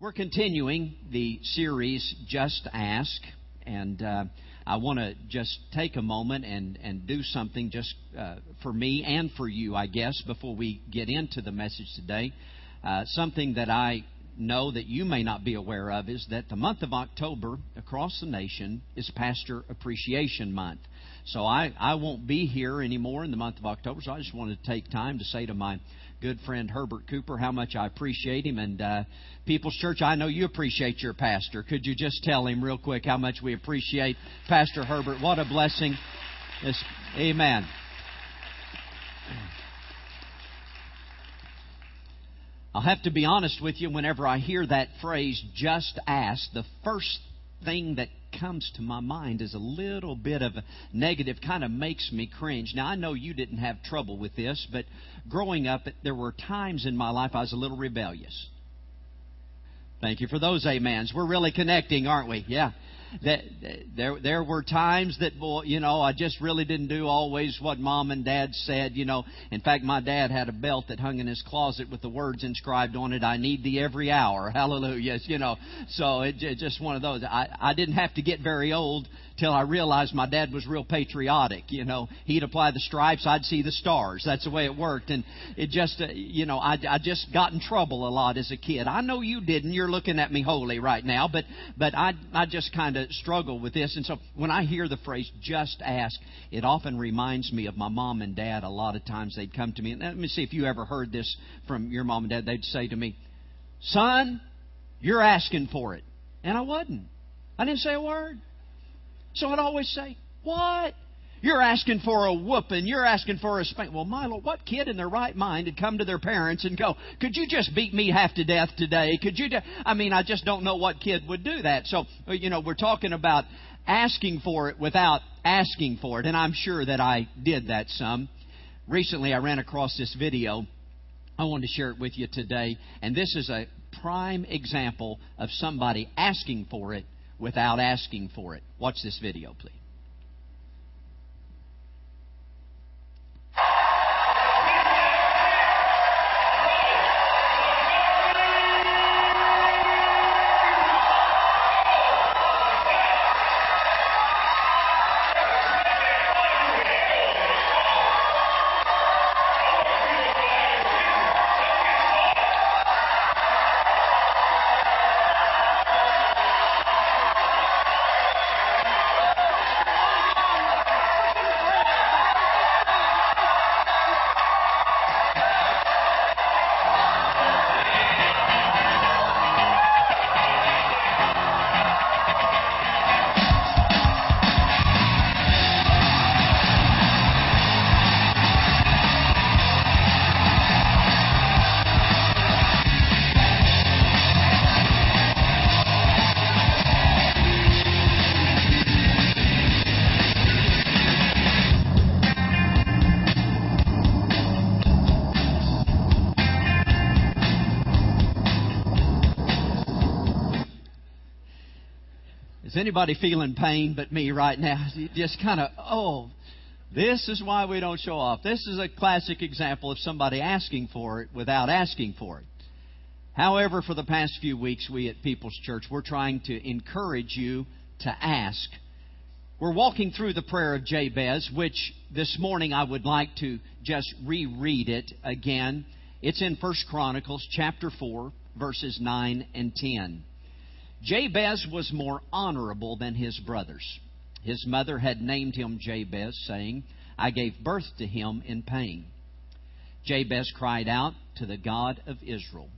We're continuing the series Just Ask, and uh, I want to just take a moment and, and do something just uh, for me and for you, I guess, before we get into the message today. Uh, something that I know that you may not be aware of is that the month of October across the nation is Pastor Appreciation Month. So I, I won't be here anymore in the month of October, so I just wanted to take time to say to my good friend Herbert Cooper how much I appreciate him. And uh, People's Church, I know you appreciate your pastor. Could you just tell him real quick how much we appreciate Pastor Herbert? What a blessing. Amen. I'll have to be honest with you, whenever I hear that phrase, just ask, the first thing that comes to my mind is a little bit of a negative, kind of makes me cringe. Now, I know you didn't have trouble with this, but growing up, there were times in my life I was a little rebellious. Thank you for those amens. We're really connecting, aren't we? Yeah that there there were times that boy, you know I just really didn't do always what mom and dad said you know. In fact my dad had a belt that hung in his closet with the words inscribed on it I need thee every hour. Hallelujah you know. So it, it just one of those. I I didn't have to get very old till I realized my dad was real patriotic. You know, he'd apply the stripes, I'd see the stars. That's the way it worked. And it just, uh, you know, I, I just got in trouble a lot as a kid. I know you didn't. You're looking at me holy right now, but but I I just kind of struggle with this. And so when I hear the phrase "just ask," it often reminds me of my mom and dad. A lot of times they'd come to me, and let me see if you ever heard this from your mom and dad. They'd say to me, "Son, you're asking for it," and I wasn't. I didn't say a word. So I'd always say, What? You're asking for a whooping. You're asking for a spank. Well, my Lord, what kid in their right mind would come to their parents and go, "Could you just beat me half to death today? Could you?" I mean, I just don't know what kid would do that. So, you know, we're talking about asking for it without asking for it, and I'm sure that I did that some. Recently, I ran across this video. I wanted to share it with you today, and this is a prime example of somebody asking for it without asking for it. Watch this video, please. Anybody feeling pain but me right now? Just kind of, oh, this is why we don't show off. This is a classic example of somebody asking for it without asking for it. However, for the past few weeks, we at People's Church, we're trying to encourage you to ask. We're walking through the prayer of Jabez, which this morning I would like to just reread it again. It's in First Chronicles chapter 4, verses 9 and 10. Jabez was more honorable than his brothers. His mother had named him Jabez, saying, I gave birth to him in pain. Jabez cried out to the God of Israel,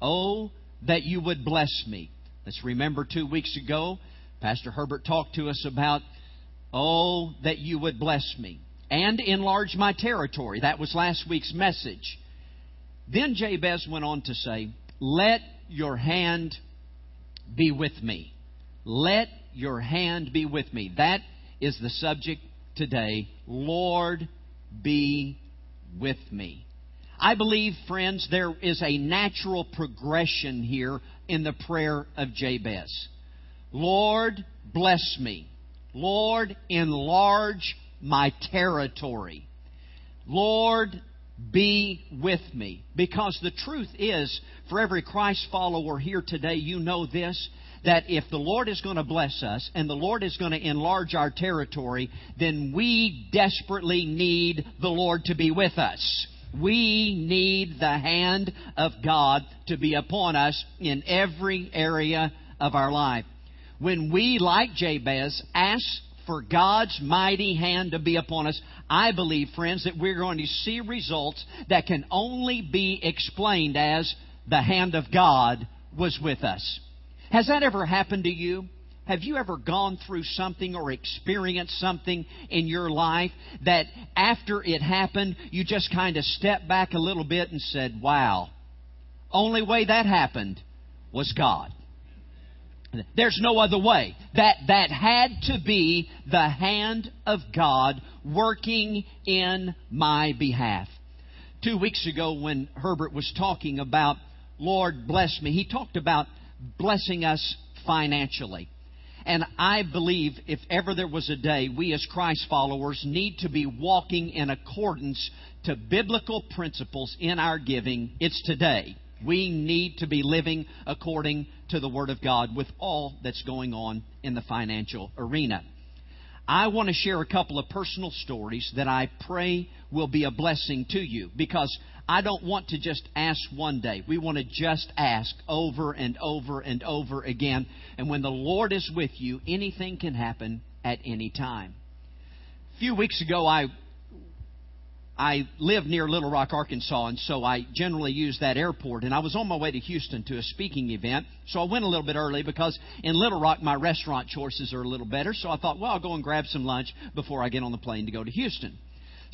Oh, that you would bless me. Let's remember two weeks ago, Pastor Herbert talked to us about, Oh, that you would bless me and enlarge my territory. That was last week's message. Then Jabez went on to say, Let your hand be with me. Let your hand be with me. That is the subject today. Lord, be with me. I believe, friends, there is a natural progression here in the prayer of Jabez. Lord, bless me. Lord, enlarge my territory. Lord, be with me. Because the truth is, for every Christ follower here today, you know this that if the Lord is going to bless us and the Lord is going to enlarge our territory, then we desperately need the Lord to be with us. We need the hand of God to be upon us in every area of our life. When we, like Jabez, ask for God's mighty hand to be upon us, I believe, friends, that we're going to see results that can only be explained as the hand of God was with us. Has that ever happened to you? Have you ever gone through something or experienced something in your life that after it happened, you just kind of stepped back a little bit and said, wow, only way that happened was God. There's no other way. That, that had to be the hand of God working in my behalf. Two weeks ago when Herbert was talking about Lord bless me, he talked about blessing us financially. And I believe if ever there was a day, we as Christ followers need to be walking in accordance to biblical principles in our giving. It's today. We need to be living according to the Word of God with all that's going on in the financial arena. I want to share a couple of personal stories that I pray will be a blessing to you because I don't want to just ask one day. We want to just ask over and over and over again. And when the Lord is with you, anything can happen at any time. A few weeks ago, I I live near Little Rock, Arkansas, and so I generally use that airport. And I was on my way to Houston to a speaking event, so I went a little bit early because in Little Rock my restaurant choices are a little better. So I thought, well, I'll go and grab some lunch before I get on the plane to go to Houston.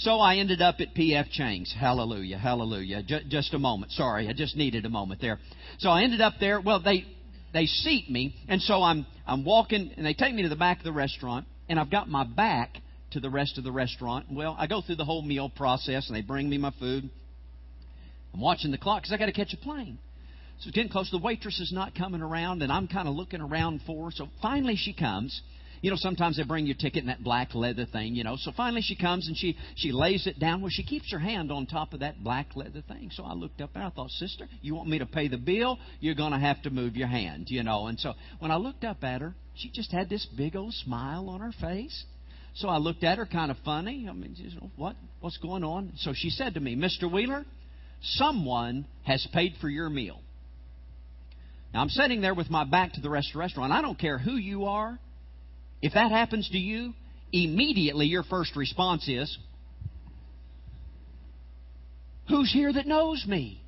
So I ended up at P.F. Chang's. Hallelujah, hallelujah. J- just a moment. Sorry, I just needed a moment there. So I ended up there. Well, they they seat me, and so I'm I'm walking, and they take me to the back of the restaurant, and I've got my back to the rest of the restaurant. Well, I go through the whole meal process, and they bring me my food. I'm watching the clock because I got to catch a plane. So it's getting close. The waitress is not coming around, and I'm kind of looking around for her. So finally she comes, you know, sometimes they bring your ticket in that black leather thing, you know. So finally she comes and she, she lays it down. Well, she keeps her hand on top of that black leather thing. So I looked up there. I thought, sister, you want me to pay the bill? You're going to have to move your hand, you know. And so when I looked up at her, she just had this big old smile on her face. So I looked at her kind of funny. I mean, you oh, know, what? What's going on? So she said to me, Mr. Wheeler, someone has paid for your meal. Now I'm sitting there with my back to the rest of the restaurant. I don't care who you are. If that happens to you, immediately your first response is, Who's here that knows me?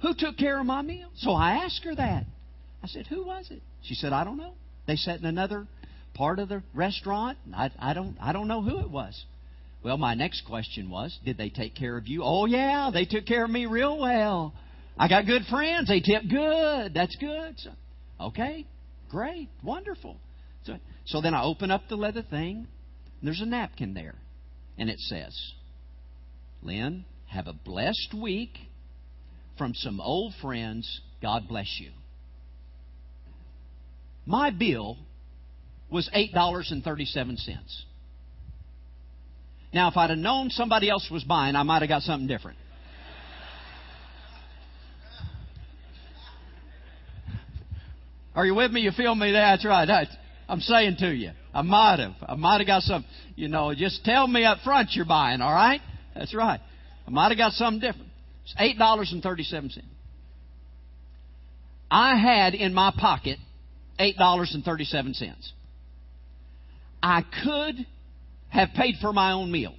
Who took care of my meal? So I asked her that. I said, Who was it? She said, I don't know. They sat in another part of the restaurant. I, I don't I don't know who it was. Well, my next question was, did they take care of you? Oh yeah, they took care of me real well. I got good friends. They tip good. That's good. So, okay, great, wonderful. So, so then I open up the leather thing. there's a napkin there. And it says, Lynn, have a blessed week from some old friends. God bless you. My bill was $8.37. Now, if I'd have known somebody else was buying, I might have got something different. Are you with me? You feel me? That's right. That's, I'm saying to you. I might have. I might have got some, you know, just tell me up front you're buying, all right? That's right. I might have got something different. It's $8.37. I had in my pocket $8.37. I could have paid for my own meal.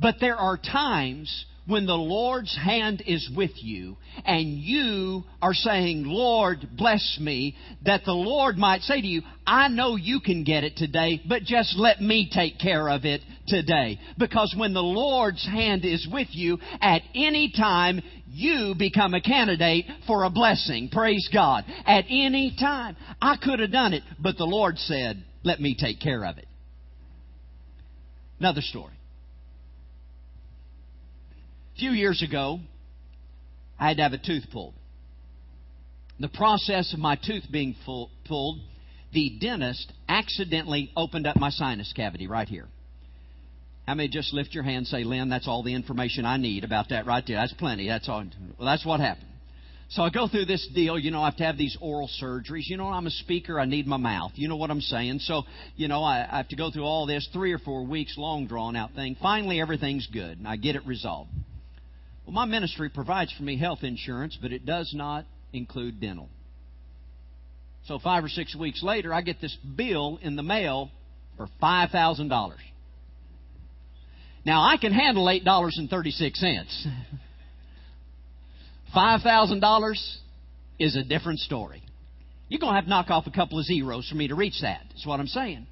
But there are times when the Lord's hand is with you and you are saying, Lord, bless me, that the Lord might say to you, I know you can get it today, but just let me take care of it today. Because when the Lord's hand is with you, at any time, you become a candidate for a blessing. Praise God. At any time. I could have done it, but the Lord said, let me take care of it. Another story. A few years ago, I had to have a tooth pulled. The process of my tooth being full, pulled, the dentist accidentally opened up my sinus cavity right here. How many just lift your hand and say, Lynn, that's all the information I need about that right there? That's plenty. That's all. Well, that's what happened. So I go through this deal, you know, I have to have these oral surgeries. You know, I'm a speaker, I need my mouth. You know what I'm saying? So, you know, I, I have to go through all this three or four weeks long drawn out thing. Finally, everything's good, and I get it resolved. Well, my ministry provides for me health insurance, but it does not include dental. So five or six weeks later, I get this bill in the mail for $5,000. Now, I can handle $8.36. $5,000 is a different story. You're going to have to knock off a couple of zeros for me to reach that. That's what I'm saying.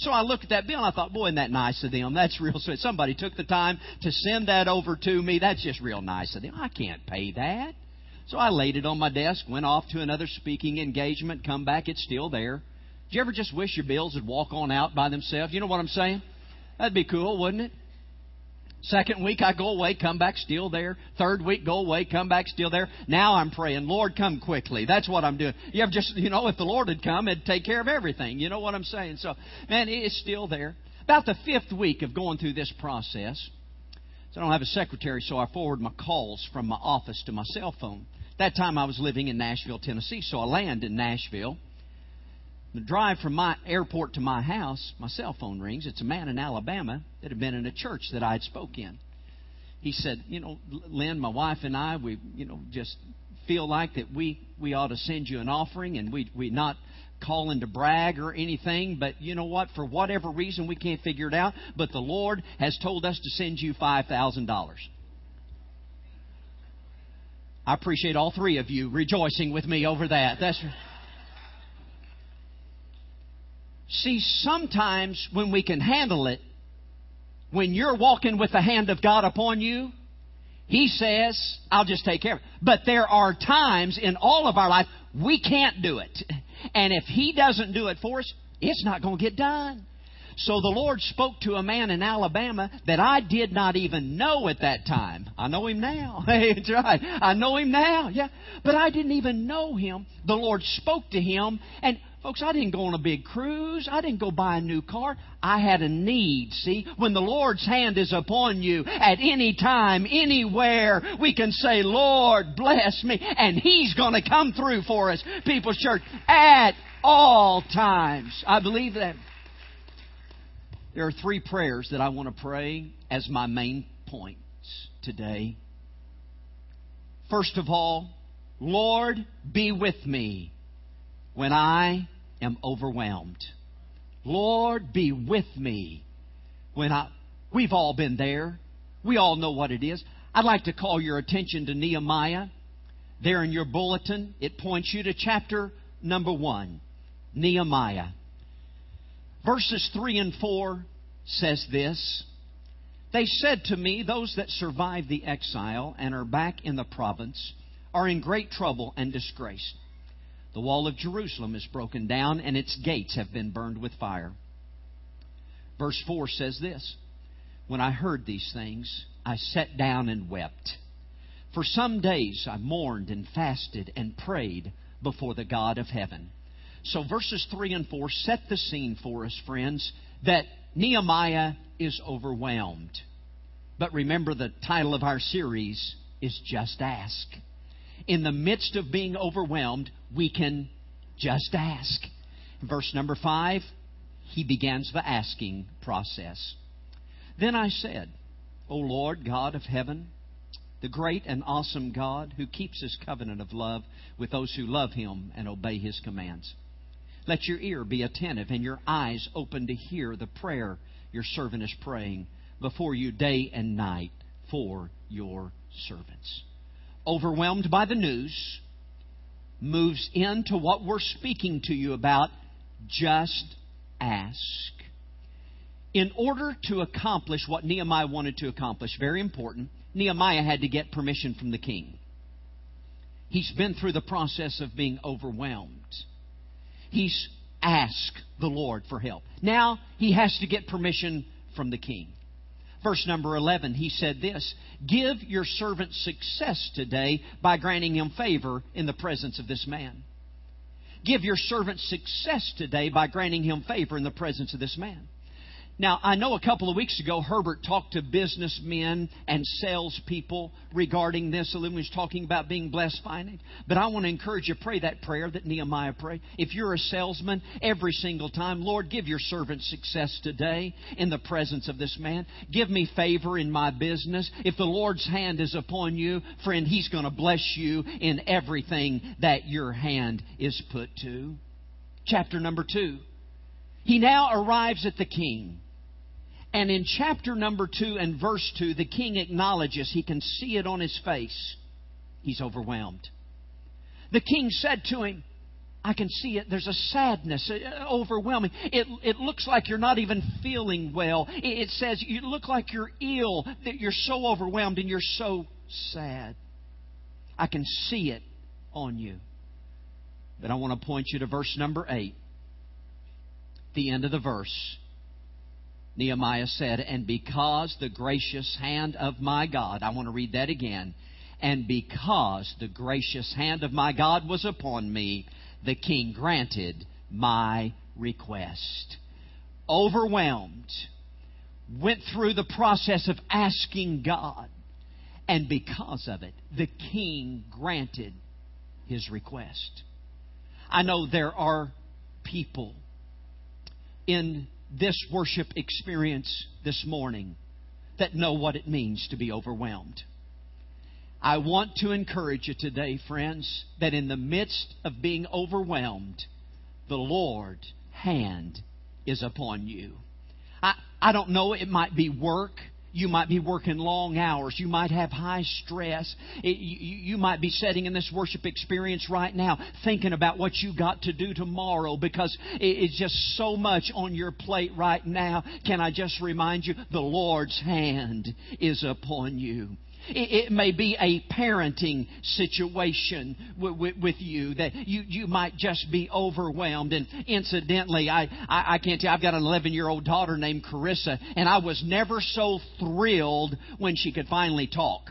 So I looked at that bill and I thought, boy, isn't that nice of them? That's real sweet. Somebody took the time to send that over to me. That's just real nice of them. I can't pay that. So I laid it on my desk, went off to another speaking engagement, come back, it's still there. Do you ever just wish your bills would walk on out by themselves? You know what I'm saying? That'd be cool, wouldn't it? Second week I go away, come back still there. Third week go away, come back still there. Now I'm praying, Lord, come quickly. That's what I'm doing. You have just, you know, if the Lord had come, it'd take care of everything. You know what I'm saying? So, man, it's still there. About the fifth week of going through this process, so I don't have a secretary, so I forward my calls from my office to my cell phone. That time I was living in Nashville, Tennessee, so I land in Nashville. The drive from my airport to my house, my cell phone rings. It's a man in Alabama that had been in a church that I had spoke in. He said, "You know, Lynn, my wife and I, we, you know, just feel like that we we ought to send you an offering, and we we not calling to brag or anything, but you know what? For whatever reason, we can't figure it out. But the Lord has told us to send you five thousand dollars." I appreciate all three of you rejoicing with me over that. That's. See, sometimes when we can handle it, when you're walking with the hand of God upon you, He says, I'll just take care of it. But there are times in all of our life we can't do it. And if He doesn't do it for us, it's not going to get done. So the Lord spoke to a man in Alabama that I did not even know at that time. I know him now. Hey, that's right. I know him now. Yeah. But I didn't even know him. The Lord spoke to him and Folks, I didn't go on a big cruise. I didn't go buy a new car. I had a need, see? When the Lord's hand is upon you at any time, anywhere, we can say, Lord, bless me. And He's going to come through for us, People's Church, at all times. I believe that. There are three prayers that I want to pray as my main points today. First of all, Lord, be with me when I am overwhelmed. Lord, be with me when I. We've all been there. We all know what it is. I'd like to call your attention to Nehemiah. There in your bulletin, it points you to chapter number one, Nehemiah. Verses 3 and 4 says this They said to me, Those that survived the exile and are back in the province are in great trouble and disgrace. The wall of Jerusalem is broken down, and its gates have been burned with fire. Verse 4 says this When I heard these things, I sat down and wept. For some days I mourned and fasted and prayed before the God of heaven. So verses 3 and 4 set the scene for us, friends, that Nehemiah is overwhelmed. But remember, the title of our series is Just Ask in the midst of being overwhelmed, we can just ask. Verse number five, he begins the asking process. Then I said, O Lord God of heaven, the great and awesome God who keeps his covenant of love with those who love him and obey his commands. Let your ear be attentive and your eyes open to hear the prayer your servant is praying before you day and night for your servants overwhelmed by the news, moves into what we're speaking to you about just ask. In order to accomplish what Nehemiah wanted to accomplish, very important, Nehemiah had to get permission from the king. He's been through the process of being overwhelmed. He's asked the Lord for help. Now he has to get permission from the king. Verse number 11, he said this Give your servant success today by granting him favor in the presence of this man. Give your servant success today by granting him favor in the presence of this man. Now, I know a couple of weeks ago Herbert talked to businessmen and salespeople regarding this. He was talking about being blessed finding. But I want to encourage you, pray that prayer that Nehemiah prayed. If you're a salesman, every single time, Lord, give your servant success today in the presence of this man. Give me favor in my business. If the Lord's hand is upon you, friend, He's going to bless you in everything that your hand is put to. Chapter number two. He now arrives at the king. And in chapter number 2 and verse 2, the king acknowledges, he can see it on his face, he's overwhelmed. The king said to him, I can see it. There's a sadness, uh, overwhelming. It, it looks like you're not even feeling well. It says you look like you're ill, that you're so overwhelmed and you're so sad. I can see it on you. But I want to point you to verse number 8. The end of the verse. Nehemiah said, And because the gracious hand of my God, I want to read that again, and because the gracious hand of my God was upon me, the king granted my request. Overwhelmed, went through the process of asking God, and because of it, the king granted his request. I know there are people in this worship experience this morning that know what it means to be overwhelmed. I want to encourage you today, friends, that in the midst of being overwhelmed, the Lord's hand is upon you. I, I don't know, it might be work. You might be working long hours. You might have high stress. It, you, you might be sitting in this worship experience right now thinking about what you got to do tomorrow because it, it's just so much on your plate right now. Can I just remind you, the Lord's hand is upon you. It may be a parenting situation with you that you, you might just be overwhelmed. And incidentally, I, I, I can't tell, you, I've got an 11 year old daughter named Carissa, and I was never so thrilled when she could finally talk.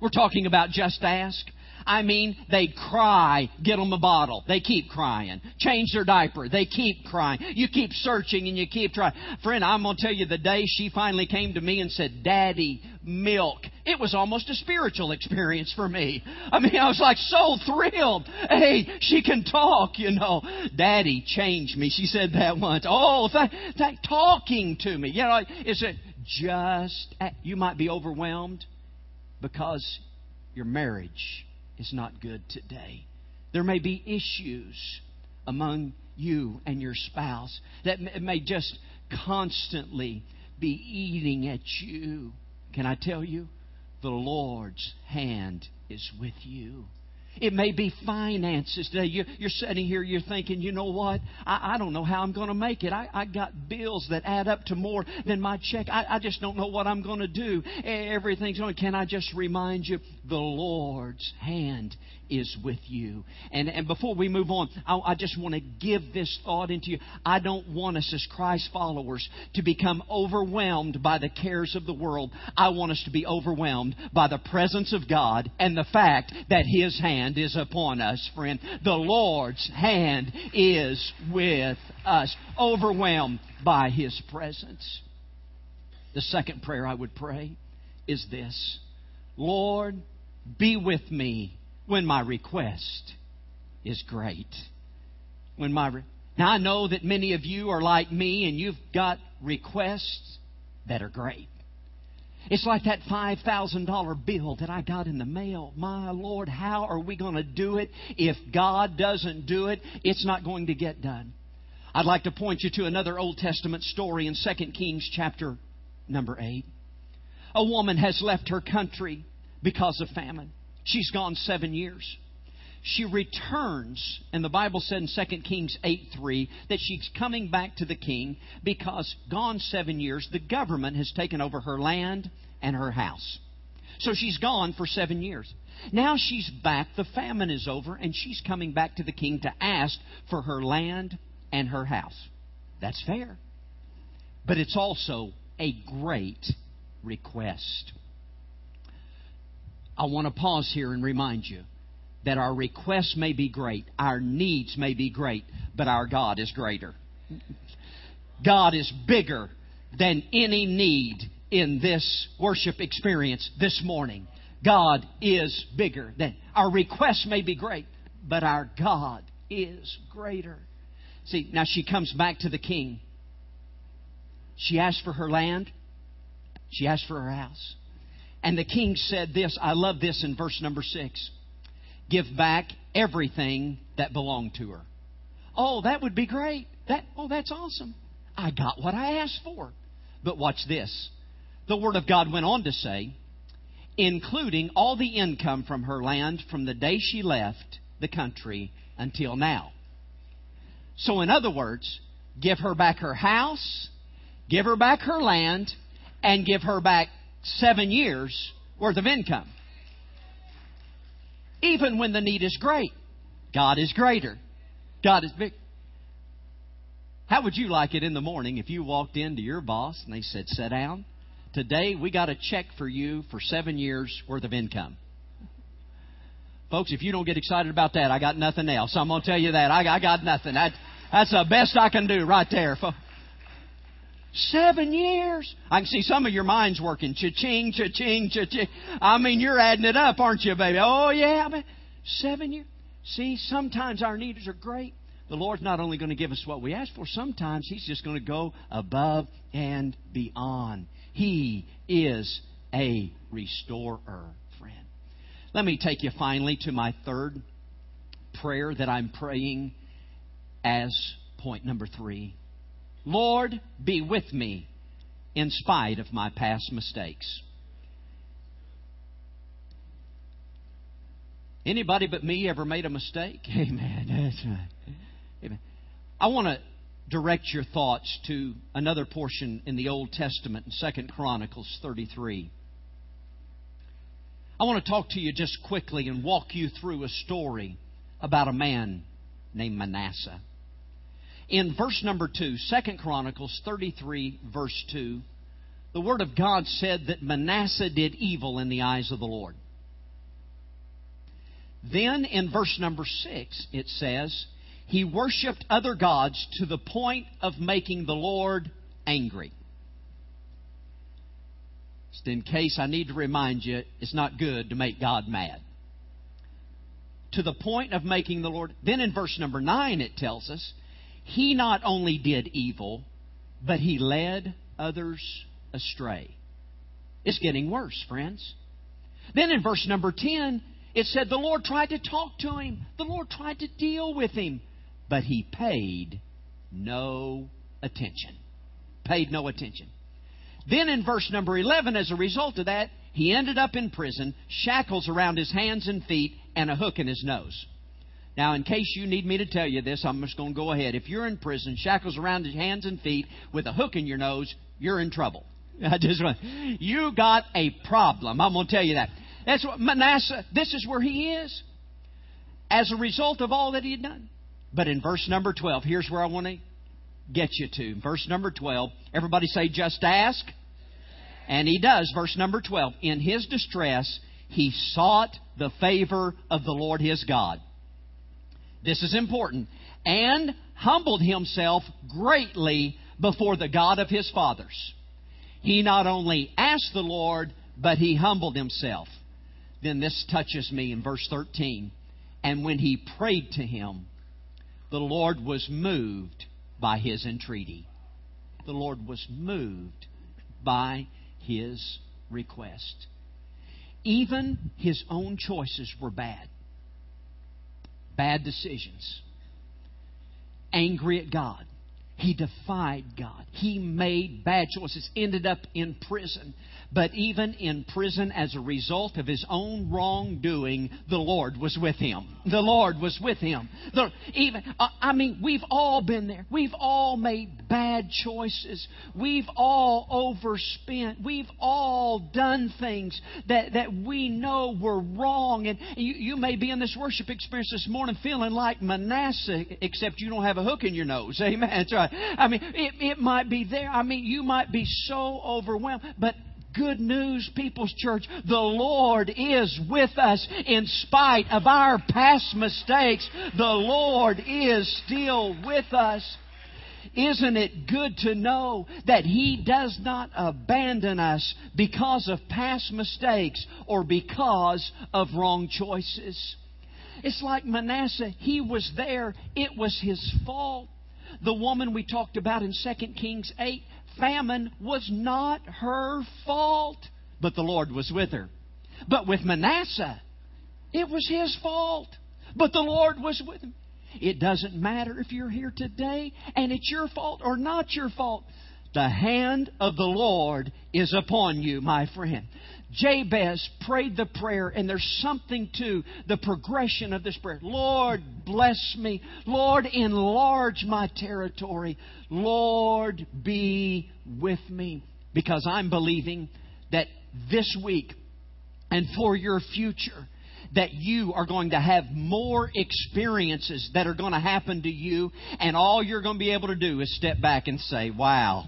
We're talking about Just Ask. I mean, they'd cry, get them a bottle. They keep crying. Change their diaper. They keep crying. You keep searching and you keep trying. Friend, I'm going to tell you the day she finally came to me and said, Daddy, milk. It was almost a spiritual experience for me. I mean, I was like so thrilled. Hey, she can talk, you know. Daddy changed me. She said that once. Oh, that, talking to me. You know, it's it just, you might be overwhelmed because your marriage is not good today. There may be issues among you and your spouse that may just constantly be eating at you. Can I tell you? The Lord's hand is with you. It may be finances today. You're, you're sitting here, you're thinking, you know what? I, I don't know how I'm going to make it. I, I got bills that add up to more than my check. I, I just don't know what I'm going to do. Everything's going. Can I just remind you, the Lord's hand is with you. And, and before we move on, I, I just want to give this thought into you. I don't want us as Christ followers to become overwhelmed by the cares of the world. I want us to be overwhelmed by the presence of God and the fact that His hand is upon us, friend. The Lord's hand is with us, overwhelmed by His presence. The second prayer I would pray is this Lord, be with me when my request is great. When my re- now I know that many of you are like me and you've got requests that are great. It's like that $5,000 bill that I got in the mail. My Lord, how are we going to do it? If God doesn't do it, it's not going to get done. I'd like to point you to another Old Testament story in 2 Kings chapter number 8. A woman has left her country because of famine. She's gone seven years. She returns, and the Bible said in 2 Kings 8 3 that she's coming back to the king because, gone seven years, the government has taken over her land and her house. So she's gone for seven years. Now she's back, the famine is over, and she's coming back to the king to ask for her land and her house. That's fair. But it's also a great request. I want to pause here and remind you that our requests may be great, our needs may be great, but our God is greater. God is bigger than any need in this worship experience this morning. God is bigger than our requests may be great, but our God is greater. See, now she comes back to the king. She asked for her land. She asked for her house. And the king said this, I love this in verse number six. Give back everything that belonged to her. Oh, that would be great. That, oh, that's awesome. I got what I asked for. But watch this. The Word of God went on to say, including all the income from her land from the day she left the country until now. So, in other words, give her back her house, give her back her land, and give her back seven years worth of income. Even when the need is great, God is greater. God is big. How would you like it in the morning if you walked into your boss and they said, Sit down? Today we got a check for you for seven years worth of income. Folks, if you don't get excited about that, I got nothing else. I'm going to tell you that. I, got nothing. That, that's the best I can do right there. Seven years. I can see some of your minds working. Cha-ching, cha-ching, cha-ching. I mean, you're adding it up, aren't you, baby? Oh, yeah. But seven years. See, sometimes our needs are great. The Lord's not only going to give us what we ask for, sometimes He's just going to go above and beyond. He is a restorer. Friend. Let me take you finally to my third prayer that I'm praying as point number three. Lord, be with me in spite of my past mistakes. Anybody but me ever made a mistake? Amen. That's right. Amen. I want to direct your thoughts to another portion in the Old Testament in Second Chronicles 33. I want to talk to you just quickly and walk you through a story about a man named Manasseh. In verse number 2, 2 Chronicles 33, verse 2, the Word of God said that Manasseh did evil in the eyes of the Lord. Then in verse number 6, it says, he worshiped other gods to the point of making the Lord angry. Just in case I need to remind you, it's not good to make God mad. To the point of making the Lord. Then in verse number 9, it tells us, He not only did evil, but He led others astray. It's getting worse, friends. Then in verse number 10, it said the Lord tried to talk to him. The Lord tried to deal with him. But he paid no attention. Paid no attention. Then in verse number 11, as a result of that, he ended up in prison, shackles around his hands and feet, and a hook in his nose. Now, in case you need me to tell you this, I'm just going to go ahead. If you're in prison, shackles around your hands and feet, with a hook in your nose, you're in trouble. I just want, you got a problem. I'm going to tell you that. That's what Manasseh, this is where he is. As a result of all that he had done. But in verse number 12, here's where I want to get you to. Verse number 12, everybody say, just ask. And he does, verse number 12. In his distress, he sought the favor of the Lord his God. This is important. And humbled himself greatly before the God of his fathers. He not only asked the Lord, but he humbled himself. Then this touches me in verse 13. And when he prayed to him, the Lord was moved by his entreaty. The Lord was moved by his request. Even his own choices were bad. Bad decisions. Angry at God. He defied God. He made bad choices, ended up in prison. But even in prison, as a result of his own wrongdoing, the Lord was with him. The Lord was with him. The, even, I mean, we've all been there. We've all made bad choices. We've all overspent. We've all done things that, that we know were wrong. And you, you may be in this worship experience this morning feeling like Manasseh, except you don't have a hook in your nose. Amen. That's right. I mean, it, it might be there. I mean, you might be so overwhelmed. But good news, People's Church. The Lord is with us in spite of our past mistakes. The Lord is still with us. Isn't it good to know that He does not abandon us because of past mistakes or because of wrong choices? It's like Manasseh. He was there. It was his fault. The woman we talked about in 2 Kings 8, famine was not her fault, but the Lord was with her. But with Manasseh, it was his fault, but the Lord was with him. It doesn't matter if you're here today and it's your fault or not your fault. The hand of the Lord is upon you, my friend. Jabez prayed the prayer, and there's something to the progression of this prayer. Lord, bless me. Lord, enlarge my territory. Lord, be with me. Because I'm believing that this week and for your future, that you are going to have more experiences that are going to happen to you, and all you're going to be able to do is step back and say, Wow,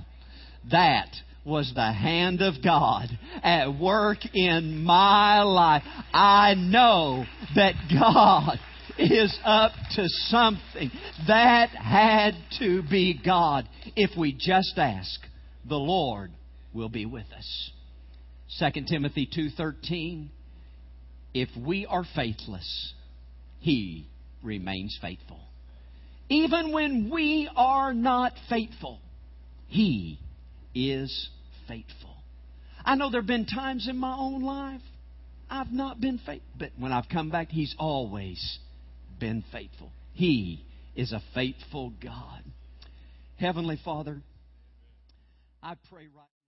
that was the hand of God at work in my life. I know that God is up to something. That had to be God. If we just ask, the Lord will be with us. 2 Timothy 2:13 If we are faithless, he remains faithful. Even when we are not faithful, he is faithful. I know there have been times in my own life I've not been faithful, but when I've come back, He's always been faithful. He is a faithful God. Heavenly Father, I pray right